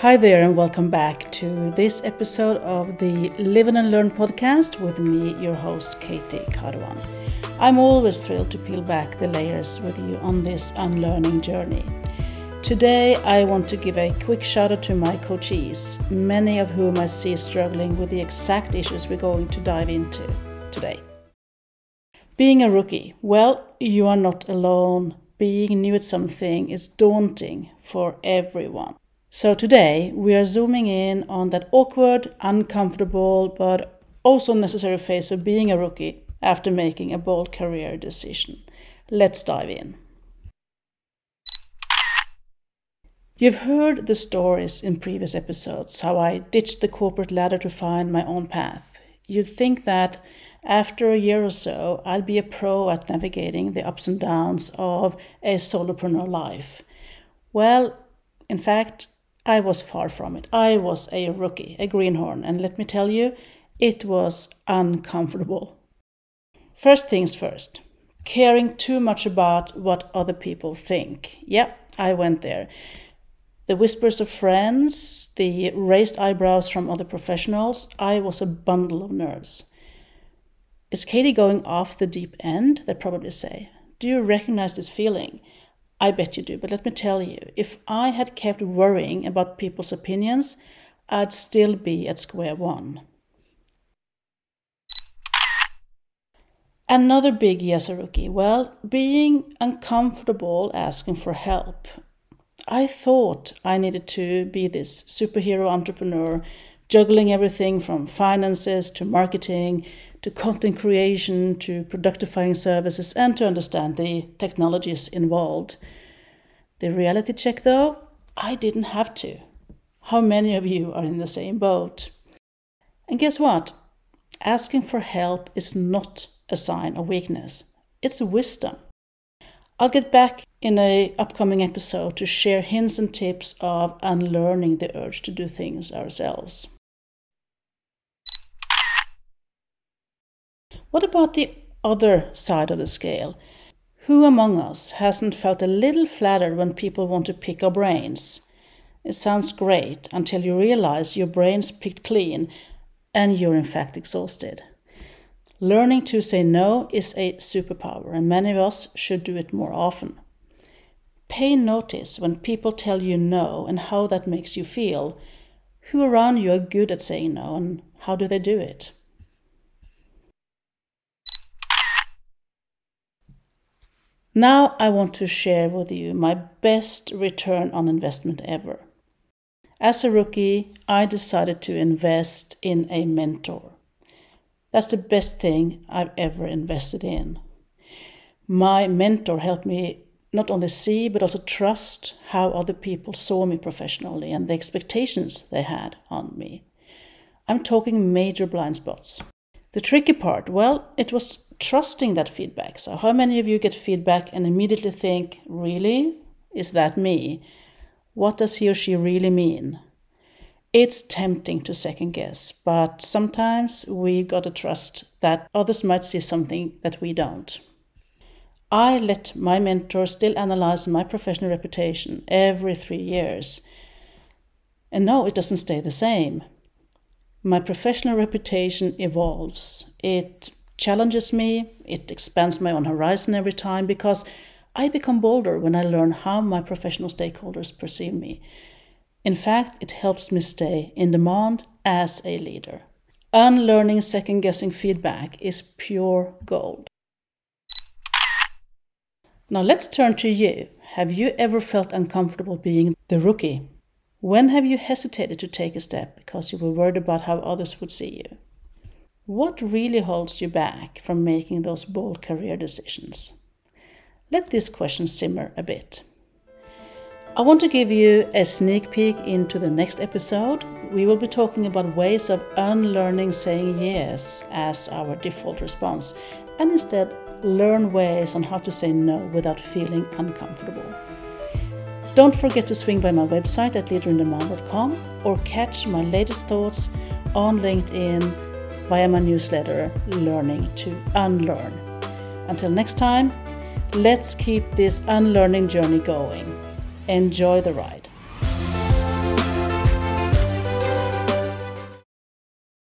Hi there, and welcome back to this episode of the Live and Learn podcast with me, your host, Katy Caroan. I'm always thrilled to peel back the layers with you on this unlearning journey. Today, I want to give a quick shout out to my coaches, many of whom I see struggling with the exact issues we're going to dive into today. Being a rookie, well, you are not alone. Being new at something is daunting for everyone. So today we are zooming in on that awkward, uncomfortable, but also necessary phase of being a rookie after making a bold career decision. Let's dive in. You've heard the stories in previous episodes how I ditched the corporate ladder to find my own path. You'd think that after a year or so, I'd be a pro at navigating the ups and downs of a solopreneur life. Well, in fact, I was far from it. I was a rookie, a greenhorn, and let me tell you, it was uncomfortable. First things first, caring too much about what other people think. Yeah, I went there. The whispers of friends, the raised eyebrows from other professionals, I was a bundle of nerves. Is Katy going off the deep end? They probably say. Do you recognize this feeling? I bet you do, but let me tell you, if I had kept worrying about people's opinions, I'd still be at square one. Another big as a rookie, well, being uncomfortable asking for help. I thought I needed to be this superhero entrepreneur, juggling everything from finances to marketing to content creation to productifying services and to understand the technologies involved. The reality check, though, I didn't have to. How many of you are in the same boat? And guess what? Asking for help is not a sign of weakness, it's wisdom. I'll get back in a upcoming episode to share hints and tips of unlearning the urge to do things ourselves. What about the other side of the scale? Who among us hasn't felt a little flattered when people want to pick our brains? It sounds great until you realize your brain's picked clean and you're in fact exhausted. Learning to say no is a superpower, and many of us should do it more often. Pay notice when people tell you no and how that makes you feel. Who around you are good at saying no, and how do they do it? Now I want to share with you my best return on investment ever. As a rookie, I decided to invest in a mentor. That's the best thing I've ever invested in. My mentor helped me not only see but also trust how other people saw me professionally and the expectations they had on me. I'm talking major blind spots. The tricky part, well, it was trusting that feedback. So, how many of you get feedback and immediately think, really? Is that me? What does he or she really mean? It's tempting to second guess, but sometimes we've got to trust that others might see something that we don't. I let my mentor still analyze my professional reputation every three years. And no, it doesn't stay the same my professional reputation evolves. It challenges me, it expands my own horizon every time because I become bolder when I learn how my professional stakeholders perceive me. In fact, it helps me stay in demand as a leader. Unlearning second guessing feedback is pure gold. Now let's turn to you. Have you ever felt uncomfortable being the rookie when have you hesitated to take a step because you were worried about how others would see you? What really holds you back from making those bold career decisions? Let this question simmer a bit. I want to give you a sneak peek into the next episode. We will be talking about ways of unlearning saying yes as our default response and instead learn ways on how to say no without feeling uncomfortable. Don't forget to swing by my website at leaderinthemall.com or catch my latest thoughts on LinkedIn via my newsletter, Learning to Unlearn. Until next time, let's keep this unlearning journey going. Enjoy the ride.